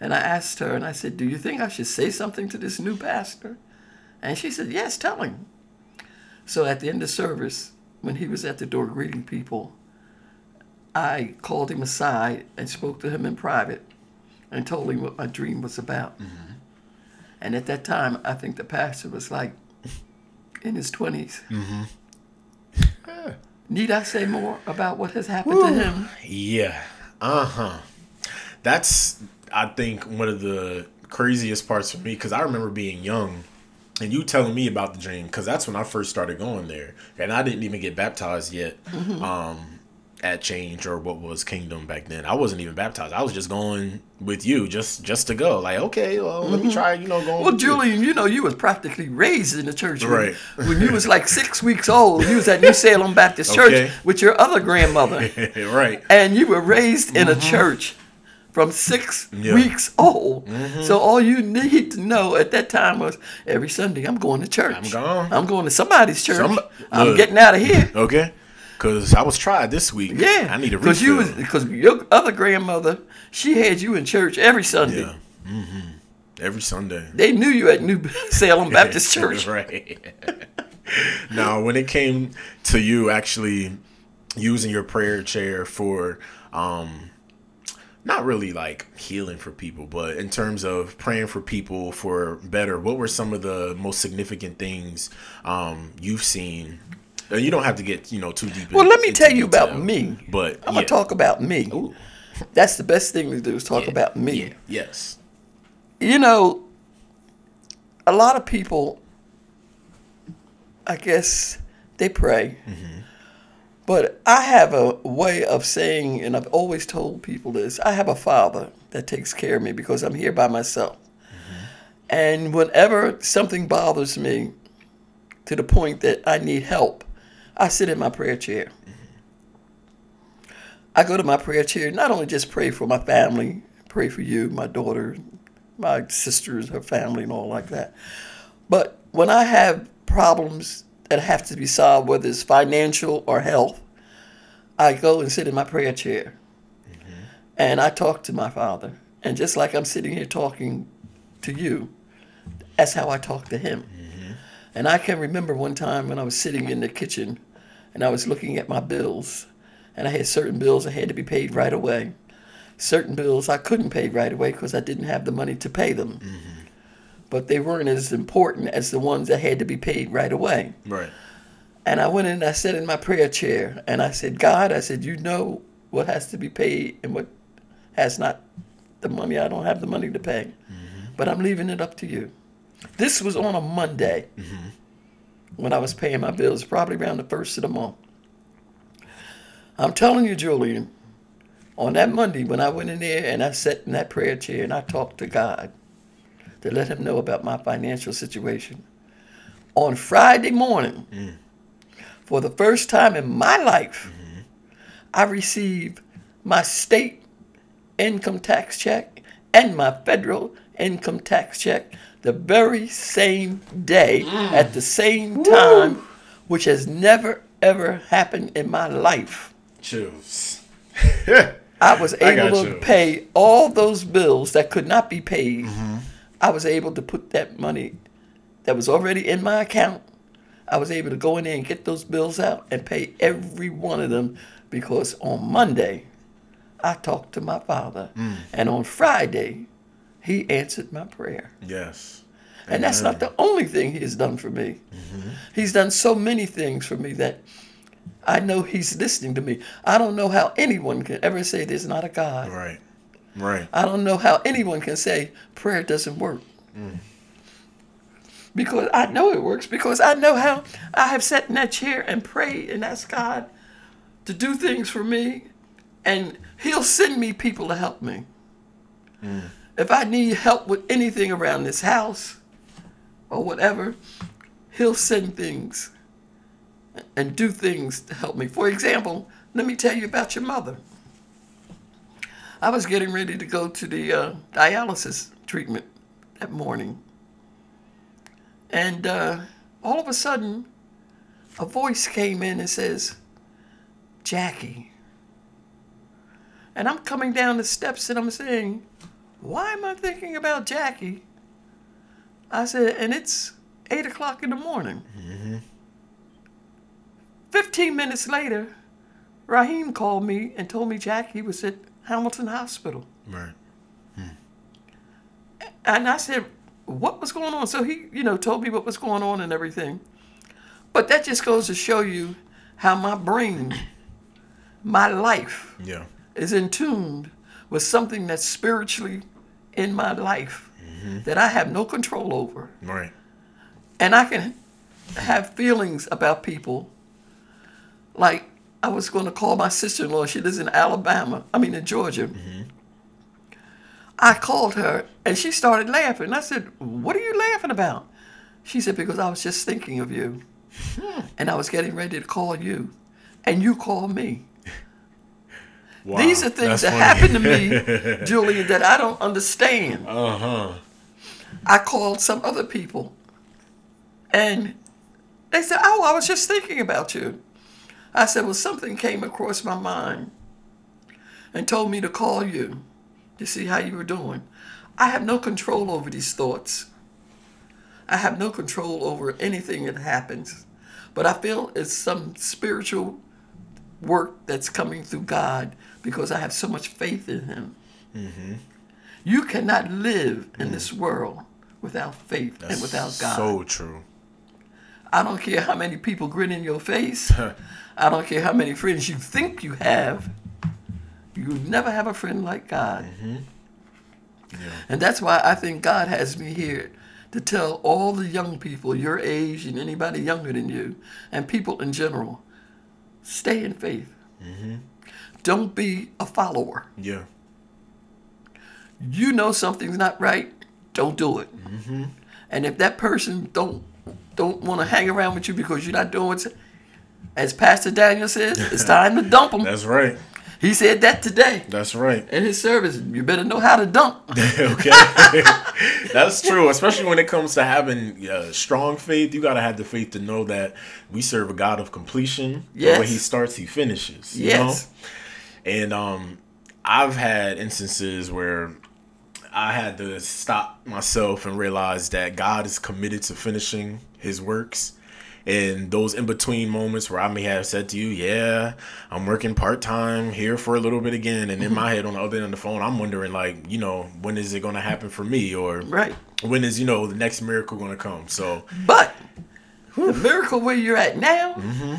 And I asked her, and I said, Do you think I should say something to this new pastor? And she said, Yes, tell him. So at the end of service, when he was at the door greeting people, I called him aside and spoke to him in private and told him what my dream was about. And at that time, I think the pastor was like, in his 20s. Mm-hmm. Need I say more about what has happened to him? Yeah. Uh huh. That's I think one of the craziest parts for me because I remember being young and you telling me about the dream because that's when I first started going there and I didn't even get baptized yet. Mm-hmm. Um, at change or what was kingdom back then i wasn't even baptized i was just going with you just just to go like okay well let me try you know going Mm-hmm. Well, with you. Julian, you know, you was practically raised in the church. Right. When, you was like six weeks old, you was at New Salem Baptist Church with your other grandmother. right and you were raised in a church from six Mm-hmm. Yeah. weeks old. So all you need to know at that time was every Sunday I'm going to church. I'm gone. I'm going to somebody's church. Some- I'm getting out of here. okay because i was tried this week Yeah, i need a because you was because your other grandmother she had you in church every Sunday. yeah hmm every sunday They knew you at New Salem Baptist Church. right. now, when it came to you actually using your prayer chair for, um, not really like healing for people, but in terms of praying for people for better, what were some of the most significant things um, you've seen? And you don't have to get you know too deep. Well, in- let me tell you about me. But I'm yeah. gonna talk about me. Ooh, That's the best thing to do is talk yeah, about me. yeah, yes. you know, a lot of people, I guess, they pray. Mm-hmm. But I have a way of saying, and I've always told people this I have a father that takes care of me because I'm here by myself. Mm-hmm. And whenever something bothers me to the point that I need help, I sit in my prayer chair. I go to my prayer chair, not only just pray for my family, pray for you, my daughter, my sisters, her family, and all like that. But when I have problems that have to be solved, whether it's financial or health, I go and sit in my prayer chair mm-hmm. and I talk to my father. And just like I'm sitting here talking to you, that's how I talk to him. Mm-hmm. And I can remember one time when I was sitting in the kitchen and I was looking at my bills, and I had certain bills that had to be paid right away certain bills I couldn't pay right away because I didn't have the money to pay them. Mm-hmm. But they weren't as important as the ones that had to be paid right away. Right. And I went in and I sat in my prayer chair and I said, God, I said, you know what has to be paid and what has not the money. I don't have the money to pay. Mm-hmm. But I'm leaving it up to you. This was on a Monday mm-hmm. When I was paying my bills, probably around the first of the month. I'm telling you, Julian, on that Monday when I went in there and I sat in that prayer chair and I talked to God to let him know about my financial situation. On Friday morning, mm. for the first time in my life, mm-hmm. I received my state income tax check and my federal income tax check the very same day at the same time, which has never ever happened in my life. Chills. I was I able to you. pay all those bills that could not be paid. Mm-hmm. I was able to put that money that was already in my account. I was able to go in there and get those bills out and pay every one of them because on Monday I talked to my father Mm. and on Friday he answered my prayer. yes. And that's not the only thing he has done for me. Mm-hmm. He's done so many things for me that I know he's listening to me. I don't know how anyone can ever say there's not a God. Right. Right. I don't know how anyone can say prayer doesn't work. Because I know it works, because I know how I have sat in that chair and prayed and asked God to do things for me, and He'll send me people to help me. If I need help with anything around this house or whatever, He'll send things and do things to help me. For example, let me tell you about your mother. I was getting ready to go to the uh, dialysis treatment that morning. And uh, all of a sudden, a voice came in and says, Jackie. And I'm coming down the steps and I'm saying, Why am I thinking about Jackie? I said, And it's 8 o'clock in the morning. Mm-hmm. 15 minutes later, Raheem called me and told me Jackie was at Hamilton Hospital. Right. Hmm. And I said, What was going on? So he, you know, told me what was going on and everything. But that just goes to show you how my brain, my life, Yeah. is in tune with something that's spiritually in my life mm-hmm. that I have no control over. Right. And I can have feelings about people. Like I was going to call my sister-in-law. She lives in Alabama. I mean in Georgia. Mm-hmm. I called her and she started laughing. I said, "What are you laughing about?" She said, "Because I was just thinking of you, hmm. and I was getting ready to call you, and you called me." Wow. These are things that happen to me, Julian, that I don't understand. Uh huh. I called some other people, and they said, "Oh, I was just thinking about you." I said, "Well, something came across my mind and told me to call you to see how you were doing." I have no control over these thoughts. I have no control over anything that happens, but I feel it's some spiritual work that's coming through God because I have so much faith in Him. Mm-hmm. You cannot live in mm. this world without faith and without God. So true. I don't care how many people grin in your face. I don't care how many friends you think you have. You never have a friend like God. Mm-hmm. And that's why I think God has me here to tell all the young people your age and anybody younger than you and people in general stay in faith. Mm-hmm. Don't be a follower. Yeah. you know something's not right, don't do it. And if that person don't don't want to hang around with you because you're not doing what, as Pastor Daniel says, it's time to dump them. That's right. He said that today That's right. in his service. You better know how to dump. okay. That's true, especially when it comes to having uh, strong faith. You gotta have the faith to know that we serve a God of completion. Yes. When He starts, He finishes. You Yes. Know? And um, I've had instances where I had to stop myself and realize that God is committed to finishing His works. And those in between moments where I may have said to you, "Yeah, I'm working part time here for a little bit again," and in my head on the other end of the phone, I'm wondering, like, you know, when is it going to happen for me, or Right. when is you know the next miracle going to come? So But the miracle where you're at now, Mm-hmm.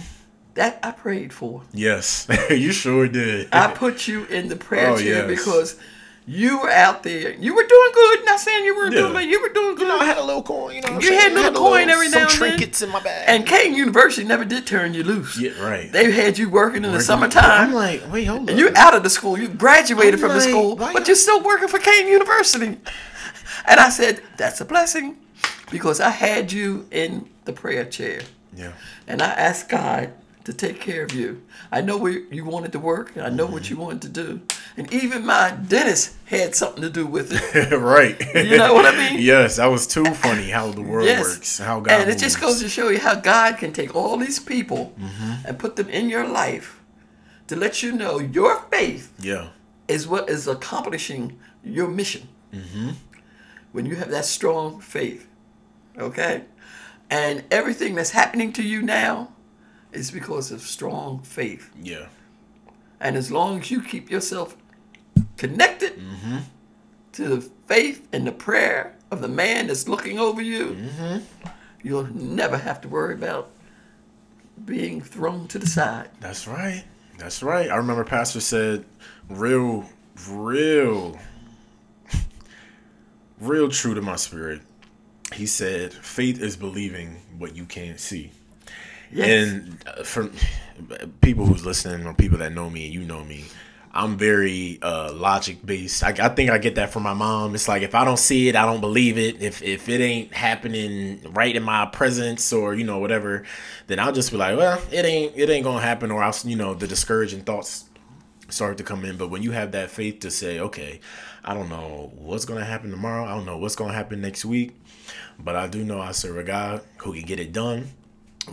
That I prayed for. yes, you sure did. I put you in the prayer Oh, chair yes. because you were out there. You were doing good. Not saying you weren't Yeah. doing, but you were doing good. I had a little coin, you know. what I'm You had saying? a I little coin every some now and then. trinkets in my bag. and Kean University never did turn you loose. yeah, right. They had you working in the summertime. I'm like, wait, hold on. and you're out of the school. You graduated I'm from the school, but y'all- you're still working for Kean University. And I said, that's a blessing because I had you in the prayer chair. Yeah. And I asked God to take care of you. I know where you wanted to work. and I know what you wanted to do. And even my dentist had something to do with it. right. You know what I mean? yes, that was too funny how the world Yes. works, how God and it just goes to show you how God can take all these people Mm-hmm. and put them in your life to let you know your faith Yeah. is what is accomplishing your mission. Mm-hmm. When you have that strong faith, okay? And everything that's happening to you now is because of strong faith. Yeah. And as long as you keep yourself connected Mm-hmm. to the faith and the prayer of the man that's looking over you, Mm-hmm. you'll never have to worry about being thrown to the side. That's right. That's right. I remember Pastor said, real, real, real true to my spirit. He said, faith is believing what you can't see. Yes. And uh, for people who's listening or people that know me and you know me, I'm very uh, logic based. I, I think I get that from my mom. It's like if I don't see it, I don't believe it. If if it ain't happening right in my presence or you know whatever, then I'll just be like, well, it ain't it ain't gonna happen. Or I'll you know the discouraging thoughts start to come in. But when you have that faith to say, okay, I don't know what's gonna happen tomorrow. I don't know what's gonna happen next week, but I do know I serve a God who can get it done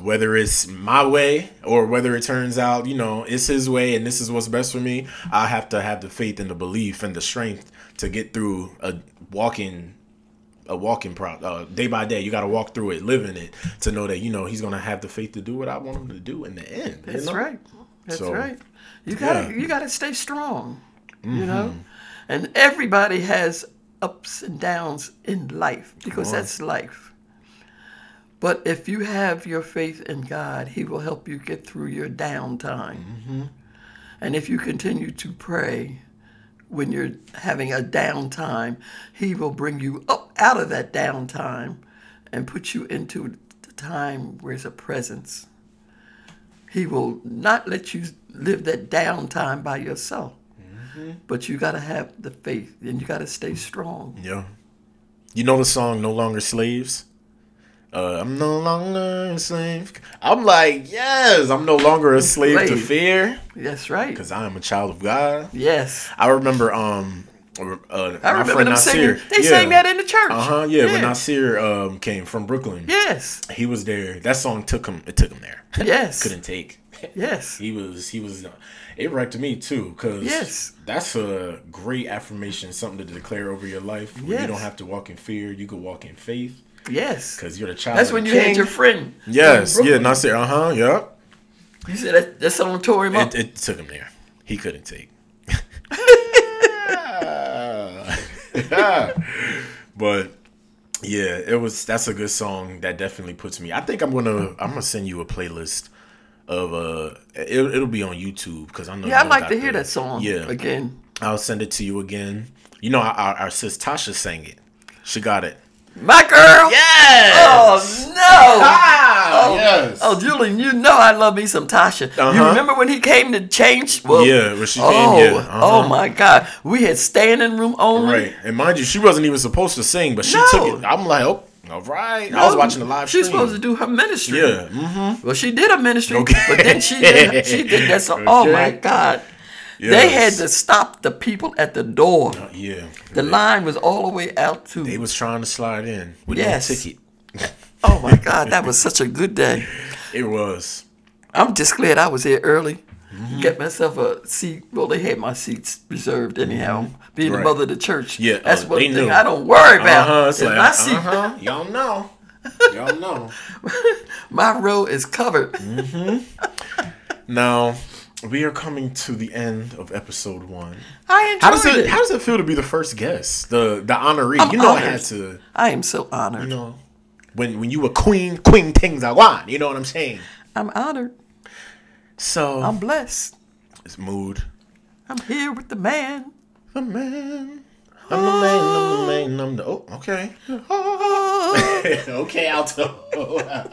whether it's my way or whether it turns out, you know, it's his way and this is what's best for me, I have to have the faith and the belief and the strength to get through a walking a walking pro uh, day by day. You got to walk through it, live in it to know that you know he's going to have the faith to do what I want him to do in the end. That's know? right. That's So, right. You gotta yeah. Mm-hmm. you gotta stay strong. You know? And everybody has ups and downs in life because that's life. But if you have your faith in God, He will help you get through your downtime. Mm-hmm. And if you continue to pray when you're having a downtime, He will bring you up out of that downtime and put you into the time where there's a presence. He will not let you live that downtime by yourself. Mm-hmm. But you got to have the faith and you got to stay strong. Yeah. You know the song "No Longer Slaves." Uh, I'm no longer a slave. I'm like, yes, I'm no longer a slave to fear That's right. because I am a child of God. Yes. I remember, um, uh, I my remember friend them Nasir. singing. They sang that in the church. Uh huh. Yeah, when Nasir um came from Brooklyn, Yes. he was there. That song took him. It took him there. Yes. Couldn't take. Yes. He was. He was. It wrecked me too, cause Yes. that's a great affirmation, something to declare over your life. Where you don't have to walk in fear. You could walk in faith, Yes. cause you're the child. That's when you king. had your friend. Yes. Yeah. Brooklyn. Nasir. Uh huh. Yep. You said that, that song tore him up. It, it took him there. He couldn't take. but yeah, it was. That's a good song. That definitely puts me. I think I'm gonna. I'm gonna send you a playlist of uh. It, it'll be on YouTube because I know. yeah, I'd like to hear the- that song Yeah, again. I'll send it to you again. You know, our, our sis Tasha sang it. She got it. My girl. Yes. Oh no. Ah, Oh, yes. Oh, Julian, you know I love me some Tasha. You Uh-huh. remember when he came to change? Well, Yeah, when she oh, came, yeah, uh-huh. Oh my God, we had standing room only. Right, and mind you, she wasn't even supposed to sing, but she No. took it. I'm like, oh, all right. I was watching the live She's stream. supposed to do her ministry. Yeah. Mm-hmm. Well, she did a ministry, Okay. but then she did, she did that song. Oh my Okay. God. They had to stop the people at the door. Yeah. The line was all the way out to. They was trying to slide in with Yes. no ticket. oh my God, that was such a good day. It was. I'm just glad I was here early. Mm-hmm. Get myself a seat. Well, they had my seats reserved anyhow. Being Right. the mother of the church. Yeah, that's uh, one thing knew. I don't worry about. Uh-huh. It's like, my seat, uh-huh. Y'all know. Y'all know. my row is covered. Mm-hmm. Now, we are coming to the end of episode one. I enjoyed How does it, it. how does it feel to be the first guest? The the honoree. I'm you know I had to I am so honored. you know when when you were queen, queen things I want. You know what I'm saying? I'm honored. So I'm blessed. it's mood. I'm here with the man. The man. I'm the man, I'm the man, I'm the oh, okay. okay, Alto.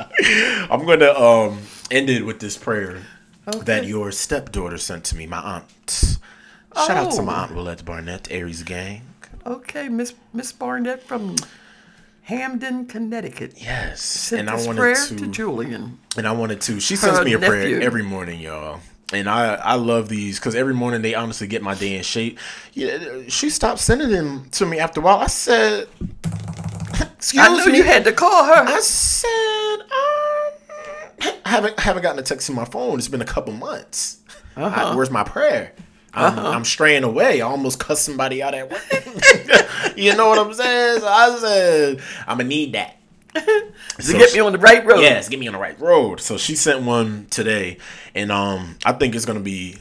I'm gonna um end it with this prayer that your stepdaughter sent to me, my aunt. Shout out to my Oh. aunt Willette Barnett, Aries Gang. Okay, Miss Miss Barnett from Hamden, Connecticut. Yes, Sent and I wanted prayer to, to Julian. and I wanted to. She sends me a prayer every morning, y'all. And I, I love these because every morning they honestly get my day in shape. Yeah, she stopped sending them to me after a while. I said, "Excuse I knew me." you had to call her. I said, um, I haven't haven't gotten a text in my phone. It's been a couple months. Uh-huh. I- where's my prayer? I'm, I'm straying away. I almost cussed somebody out at work. you know what I'm saying? So I said, I'm gonna need that. to get me on the right road. Yes, get me on the right road. So she sent one today, and um, I think it's gonna be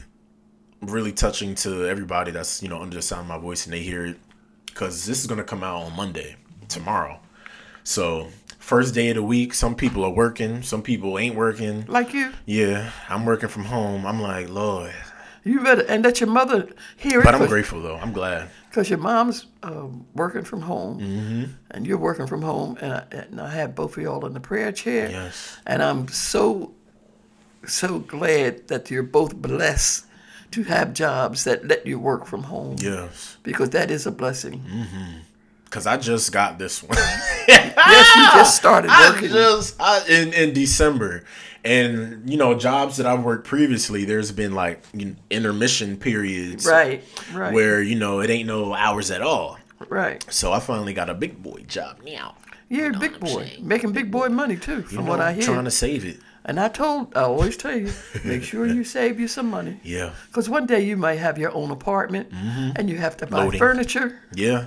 really touching to everybody that's you know under the sound of my voice and they hear it, because this is gonna come out on Monday, tomorrow. So first day of the week, some people are working, some people ain't working. Like you. Yeah, I'm working from home. I'm like, Lord, You better and let your mother hear it. but I'm grateful though. I'm glad. because your mom's uh, working from home Mm-hmm. and you're working from home and I, and I have both of y'all in the prayer chair Yes. and i'm so so glad that you're both blessed to have jobs that let you work from home Yes, because that is a blessing Mm-hmm. Because I just got this one. yes you just started working. I just I, in in December, and you know jobs that I've worked previously. There's been like you know, intermission periods, right right where you know it ain't no hours at all. right So I finally got a big boy job now. you're know big boy saying? making big boy money too You from know, what i hear trying to save it. and i told i always tell you make sure you save you some money Yeah, Because one day you might have your own apartment and you have to buy Mm-hmm. Loading. furniture. yeah.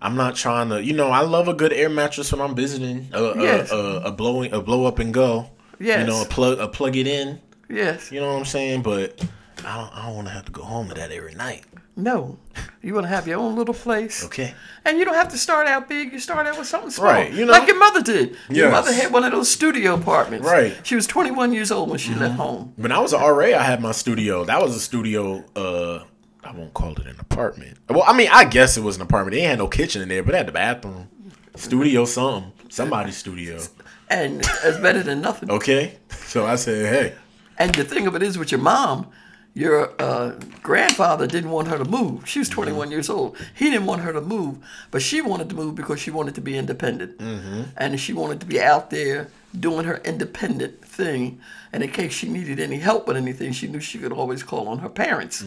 I'm not trying to. You know, I love a good air mattress when I'm visiting. A, a- Yes. a, a blowing a blow up and go. Yes. You know, a plug a plug it in. Yes. You know what I'm saying? But I don't, I don't want to have to go home to that every night. No, you want to have your own little place. Okay. And you don't have to start out big. You start out with something small, Right, you know. like your mother did. Your mother had one of those studio apartments. Right. Mm-hmm. She was 21 years old when she left home. When I was an RA, I had my studio. That was a studio. Uh, I won't call it an apartment. Well, I mean, I guess it was an apartment. They had no kitchen in there, but it had the bathroom, studio, something, somebody's studio. And it's better than nothing. Okay, so I said, hey, And the thing of it is, with your mom, your uh, grandfather didn't want her to move. She was 21 years old. He didn't want her to move, but she wanted to move because she wanted to be independent. And she wanted to be out there doing her independent thing. And in case she needed any help with anything, she knew she could always call on her parents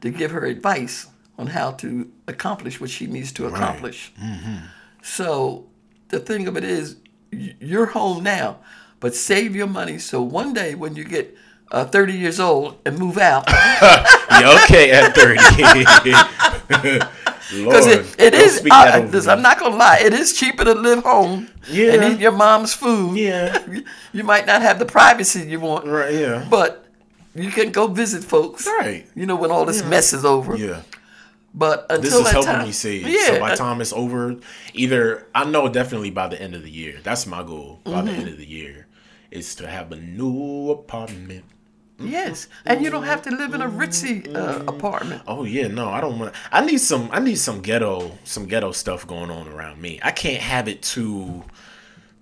to give her advice on how to accomplish what she needs to accomplish. So the thing of it is, you're home now, but save your money so one day when you get uh, 30 years old and move out, yeah, okay, at thirty. because it, it is. I, over this, me. I'm not gonna lie, it is cheaper to live home Yeah. and eat your mom's food. Yeah. You- might not have the privacy you want, Right, yeah. but you can go visit folks. Right. You know when all this mess is over. Yeah. But until This is that helping time, me save. Yeah. so by uh, time it's over, either I know definitely by the end of the year. That's my goal. By Mm-hmm. the end of the year, is to have a new apartment. Yes, and you don't have to live in a ritzy uh, apartment. Oh yeah, no, I don't want. I need some. I need some ghetto, some ghetto stuff going on around me. I can't have it too,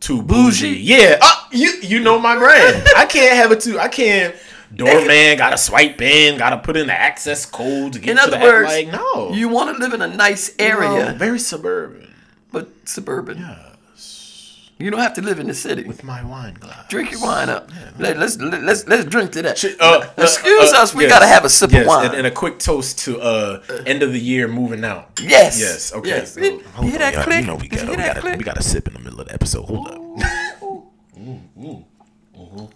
too bougie. Bougie? Yeah, uh, you you know my brand. I can't have it too. I can't. Doorman gotta swipe in, gotta put in the access code to get In to other the words, like no. you want to live in a nice area, No, very suburban. but suburban. You don't have to live in the city. With my wine glass. Drink your wine up. Let, let's let's let's drink to that. Uh, Excuse uh, us, we yes, gotta have a sip yes, of wine. And, and a quick toast to uh end of the year moving out. yes. Yes. Okay. Yes. so- You, you hear that click? You know we Did you got hear we that got click? we got to sip in the middle of the episode. Hold up.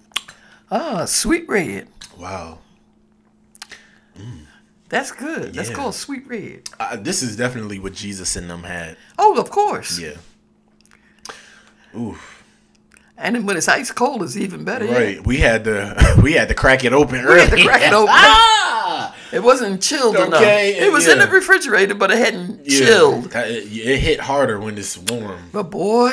Ah, sweet red. Wow. That's good. That's called sweet red. Uh, this is definitely what Jesus and them had. Oh, of course. Yeah. Oof. And when it's ice cold, it's even better. yeah. Right. We had to we had to crack it open early. had to crack it open. ah! It wasn't chilled enough. It was in the refrigerator, but it hadn't Yeah. chilled. It, it hit harder when it's warm. But boy,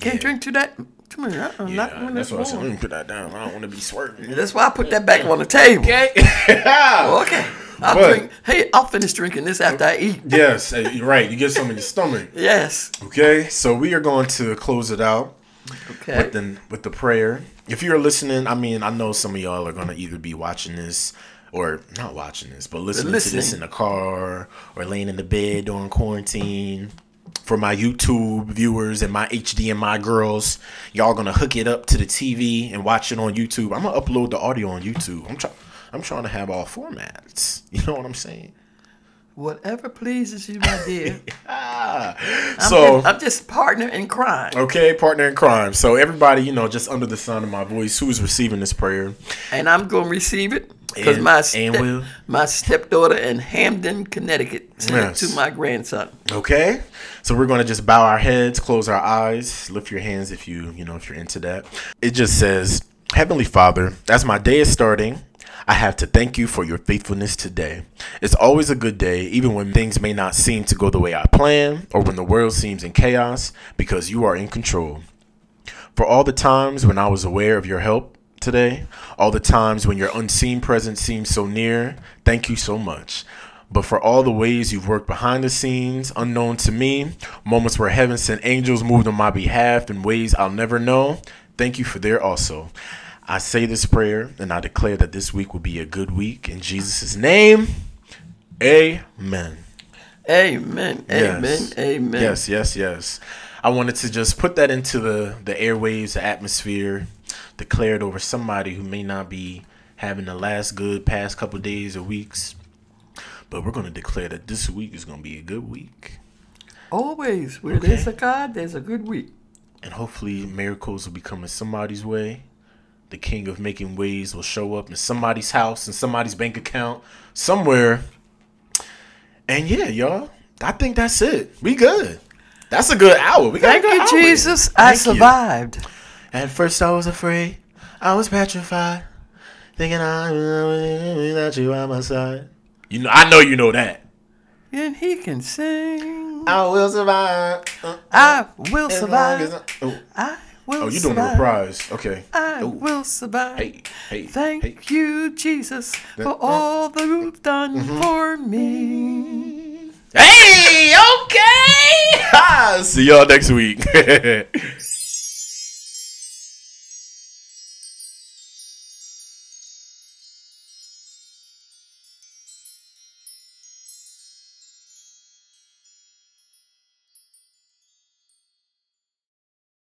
can't Yeah. drink too that. Too many. Uh-uh, Yeah, not that's what I said. Let me put that down. I don't want to be swerving. That's why I put that back on the table. Okay. Okay. I'll But- drink. Hey, I'll finish drinking this after I eat. yes, you're right. You get some in your stomach. Yes. Okay, so we are going to close it out Okay. with the with the prayer. If you're listening, I mean, I know some of y'all are gonna either be watching this or not watching this, but listening, to this in the car or laying in the bed during quarantine. For my YouTube viewers and my HDMI girls, y'all gonna hook it up to the TV and watch it on YouTube. I'm gonna upload the audio on YouTube. I'm trying. I'm trying to have all formats. You know what I'm saying? Whatever pleases you, my dear. Ah. I'm, so just, I'm just partner in crime. Okay, partner in crime. So everybody, you know, just under the sound of my voice, who is receiving this prayer? And I'm going to receive it because my, and step, will? my stepdaughter in Hamden, Connecticut sent Yes. it to my grandson. Okay, so we're gonna just bow our heads, close our eyes, lift your hands if you, you know, if you're into that. It just says, Heavenly Father, as my day is starting. I have to thank you for your faithfulness today. It's always a good day, even when things may not seem to go the way I plan or when the world seems in chaos, because you are in control. For all the times when I was aware of your help today, all the times when your unseen presence seems so near, thank you so much. But for all the ways you've worked behind the scenes, unknown to me, moments where heaven sent angels moved on my behalf in ways I'll never know, thank you for there also. I say this prayer and I declare that this week will be a good week. In Jesus' name, amen. Amen. Amen. Yes. Amen. Yes, yes, yes. I wanted to just put that into the the airwaves, the atmosphere, declare it over somebody who may not be having the last good past couple days or weeks. But we're going to declare that this week is going to be a good week. Always, where Okay. there's a God, there's a good week. And hopefully miracles will be coming somebody's way. The king of making ways will show up in somebody's house, in somebody's bank account, somewhere. And yeah, y'all, I think that's it. We good. That's a good hour. We got Thank you, hour. Jesus. I Thank you. survived. At first, I was afraid. I was petrified, thinking I without you by my side. You know, I know you know that. and he can sing. I will survive. Uh, I will long as survive. I- oh, I will oh, you doing the survive. reprise? Okay. I Oh, will survive. Hey, hey, Thank hey. you, Jesus, for all that you've done Mm-hmm. for me. Hey, okay. See y'all next week.